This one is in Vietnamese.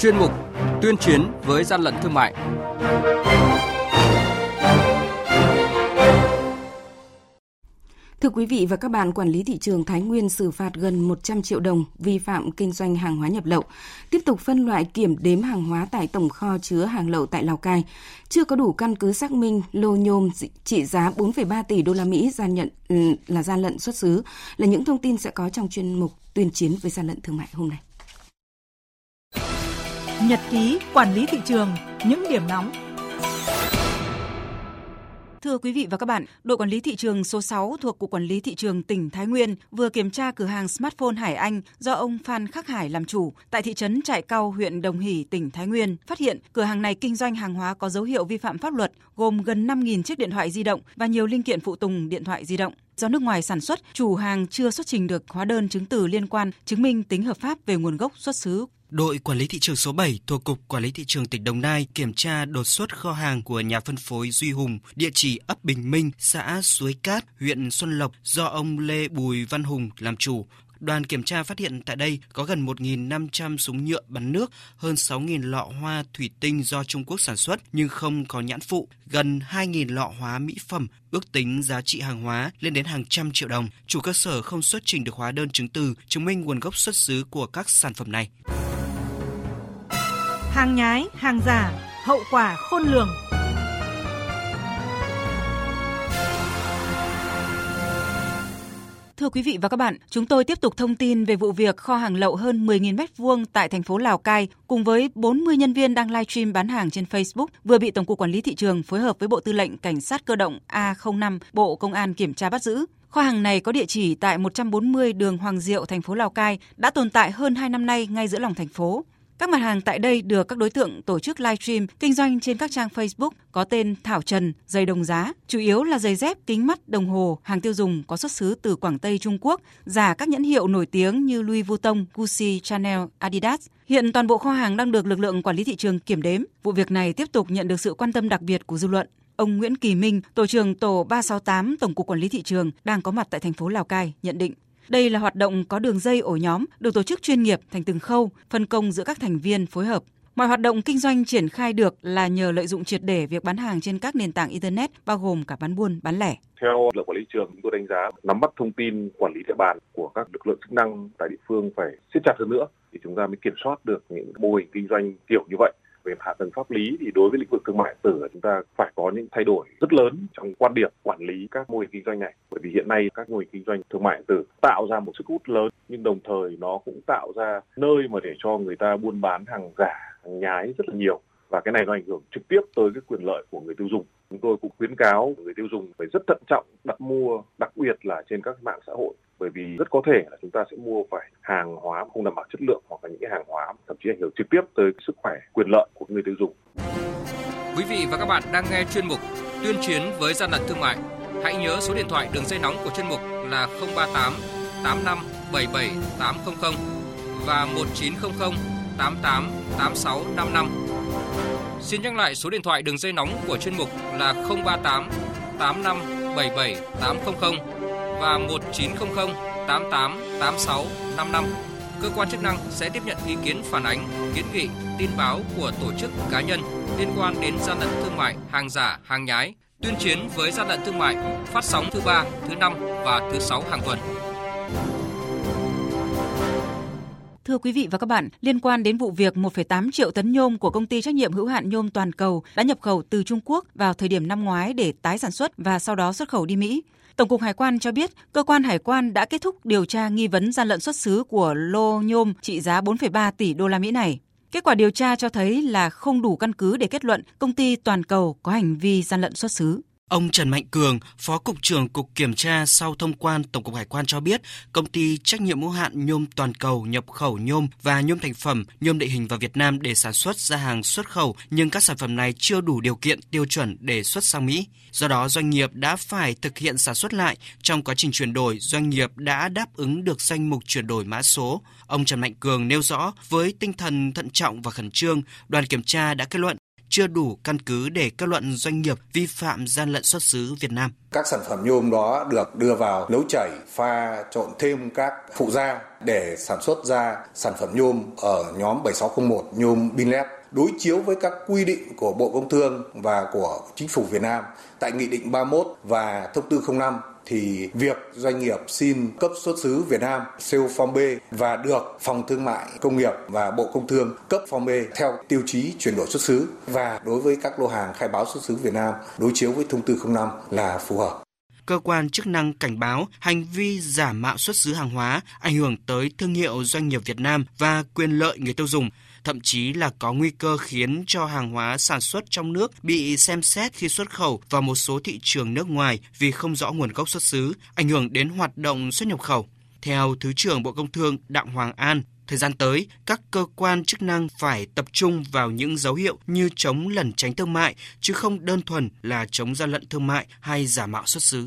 chuyên mục Tuyên chiến với gian lận thương mại. Thưa quý vị và các bạn, quản lý thị trường Thái Nguyên xử phạt gần 100 triệu đồng vi phạm kinh doanh hàng hóa nhập lậu, tiếp tục phân loại kiểm đếm hàng hóa tại tổng kho chứa hàng lậu tại Lào Cai. Chưa có đủ căn cứ xác minh lô nhôm trị giá 4,3 tỷ đô la Mỹ gian nhận là gian lận xuất xứ là những thông tin sẽ có trong chuyên mục tuyên chiến với gian lận thương mại hôm nay. Nhật ký quản lý thị trường, những điểm nóng Thưa quý vị và các bạn, đội quản lý thị trường số 6 thuộc Cục Quản lý Thị trường tỉnh Thái Nguyên vừa kiểm tra cửa hàng smartphone Hải Anh do ông Phan Khắc Hải làm chủ tại thị trấn Trại Cao, huyện Đồng Hỷ, tỉnh Thái Nguyên, phát hiện cửa hàng này kinh doanh hàng hóa có dấu hiệu vi phạm pháp luật, gồm gần 5.000 chiếc điện thoại di động và nhiều linh kiện phụ tùng điện thoại di động. Do nước ngoài sản xuất, chủ hàng chưa xuất trình được hóa đơn chứng từ liên quan chứng minh tính hợp pháp về nguồn gốc xuất xứ Đội Quản lý Thị trường số 7 thuộc Cục Quản lý Thị trường tỉnh Đồng Nai kiểm tra đột xuất kho hàng của nhà phân phối Duy Hùng, địa chỉ ấp Bình Minh, xã Suối Cát, huyện Xuân Lộc do ông Lê Bùi Văn Hùng làm chủ. Đoàn kiểm tra phát hiện tại đây có gần 1.500 súng nhựa bắn nước, hơn 6.000 lọ hoa thủy tinh do Trung Quốc sản xuất nhưng không có nhãn phụ, gần 2.000 lọ hóa mỹ phẩm, ước tính giá trị hàng hóa lên đến hàng trăm triệu đồng. Chủ cơ sở không xuất trình được hóa đơn chứng từ chứng minh nguồn gốc xuất xứ của các sản phẩm này hàng nhái, hàng giả, hậu quả khôn lường. Thưa quý vị và các bạn, chúng tôi tiếp tục thông tin về vụ việc kho hàng lậu hơn 10.000 m2 tại thành phố Lào Cai cùng với 40 nhân viên đang livestream bán hàng trên Facebook vừa bị Tổng cục Quản lý thị trường phối hợp với Bộ Tư lệnh Cảnh sát cơ động A05 Bộ Công an kiểm tra bắt giữ. Kho hàng này có địa chỉ tại 140 đường Hoàng Diệu, thành phố Lào Cai, đã tồn tại hơn 2 năm nay ngay giữa lòng thành phố. Các mặt hàng tại đây được các đối tượng tổ chức livestream kinh doanh trên các trang Facebook có tên Thảo Trần, giày đồng giá, chủ yếu là giày dép, kính mắt, đồng hồ, hàng tiêu dùng có xuất xứ từ Quảng Tây Trung Quốc, giả các nhãn hiệu nổi tiếng như Louis Vuitton, Gucci, Chanel, Adidas. Hiện toàn bộ kho hàng đang được lực lượng quản lý thị trường kiểm đếm. Vụ việc này tiếp tục nhận được sự quan tâm đặc biệt của dư luận. Ông Nguyễn Kỳ Minh, tổ trưởng tổ 368 Tổng cục Quản lý thị trường đang có mặt tại thành phố Lào Cai nhận định đây là hoạt động có đường dây ổ nhóm được tổ chức chuyên nghiệp thành từng khâu, phân công giữa các thành viên phối hợp. Mọi hoạt động kinh doanh triển khai được là nhờ lợi dụng triệt để việc bán hàng trên các nền tảng internet bao gồm cả bán buôn, bán lẻ. Theo lực lượng quản lý trường, chúng tôi đánh giá nắm bắt thông tin quản lý địa bàn của các lực lượng chức năng tại địa phương phải siết chặt hơn nữa thì chúng ta mới kiểm soát được những mô hình kinh doanh kiểu như vậy về hạ tầng pháp lý thì đối với lĩnh vực thương mại tử chúng ta phải có những thay đổi rất lớn trong quan điểm quản lý các mô hình kinh doanh này. Bởi vì hiện nay các mô hình kinh doanh thương mại tử tạo ra một sức hút lớn, nhưng đồng thời nó cũng tạo ra nơi mà để cho người ta buôn bán hàng giả, hàng nhái rất là nhiều. Và cái này nó ảnh hưởng trực tiếp tới cái quyền lợi của người tiêu dùng. Chúng tôi cũng khuyến cáo người tiêu dùng phải rất thận trọng đặt mua đặc biệt là trên các mạng xã hội bởi vì rất có thể là chúng ta sẽ mua phải hàng hóa không đảm bảo chất lượng hoặc là những cái hàng hóa thậm chí ảnh hưởng trực tiếp tới sức khỏe, quyền lợi của người tiêu dùng. Quý vị và các bạn đang nghe chuyên mục tuyên chiến với gian lận thương mại. Hãy nhớ số điện thoại đường dây nóng của chuyên mục là 038 85 77 800 và 1900 88 86 55. Xin nhắc lại số điện thoại đường dây nóng của chuyên mục là 038 85 77 800 và 1900 88 86 55. Cơ quan chức năng sẽ tiếp nhận ý kiến phản ánh, kiến nghị, tin báo của tổ chức cá nhân liên quan đến gian lận thương mại, hàng giả, hàng nhái, tuyên chiến với gian lận thương mại, phát sóng thứ ba, thứ năm và thứ sáu hàng tuần. Thưa quý vị và các bạn, liên quan đến vụ việc 1,8 triệu tấn nhôm của công ty trách nhiệm hữu hạn nhôm toàn cầu đã nhập khẩu từ Trung Quốc vào thời điểm năm ngoái để tái sản xuất và sau đó xuất khẩu đi Mỹ. Tổng cục Hải quan cho biết, cơ quan hải quan đã kết thúc điều tra nghi vấn gian lận xuất xứ của lô nhôm trị giá 4,3 tỷ đô la Mỹ này. Kết quả điều tra cho thấy là không đủ căn cứ để kết luận công ty toàn cầu có hành vi gian lận xuất xứ. Ông Trần Mạnh Cường, Phó Cục trưởng Cục Kiểm tra sau thông quan Tổng cục Hải quan cho biết, công ty trách nhiệm hữu hạn nhôm toàn cầu nhập khẩu nhôm và nhôm thành phẩm, nhôm địa hình vào Việt Nam để sản xuất ra hàng xuất khẩu, nhưng các sản phẩm này chưa đủ điều kiện tiêu chuẩn để xuất sang Mỹ. Do đó, doanh nghiệp đã phải thực hiện sản xuất lại. Trong quá trình chuyển đổi, doanh nghiệp đã đáp ứng được danh mục chuyển đổi mã số. Ông Trần Mạnh Cường nêu rõ, với tinh thần thận trọng và khẩn trương, đoàn kiểm tra đã kết luận chưa đủ căn cứ để kết luận doanh nghiệp vi phạm gian lận xuất xứ Việt Nam. Các sản phẩm nhôm đó được đưa vào nấu chảy, pha trộn thêm các phụ gia để sản xuất ra sản phẩm nhôm ở nhóm 7601 nhôm Binlet đối chiếu với các quy định của Bộ Công Thương và của Chính phủ Việt Nam tại Nghị định 31 và Thông tư 05 thì việc doanh nghiệp xin cấp xuất xứ Việt Nam, siêu Form B và được Phòng Thương mại Công nghiệp và Bộ Công Thương cấp Form B theo tiêu chí chuyển đổi xuất xứ và đối với các lô hàng khai báo xuất xứ Việt Nam đối chiếu với thông tư 05 là phù hợp. Cơ quan chức năng cảnh báo hành vi giả mạo xuất xứ hàng hóa ảnh hưởng tới thương hiệu doanh nghiệp Việt Nam và quyền lợi người tiêu dùng thậm chí là có nguy cơ khiến cho hàng hóa sản xuất trong nước bị xem xét khi xuất khẩu vào một số thị trường nước ngoài vì không rõ nguồn gốc xuất xứ, ảnh hưởng đến hoạt động xuất nhập khẩu. Theo Thứ trưởng Bộ Công Thương Đặng Hoàng An, thời gian tới, các cơ quan chức năng phải tập trung vào những dấu hiệu như chống lẩn tránh thương mại, chứ không đơn thuần là chống gian lận thương mại hay giả mạo xuất xứ.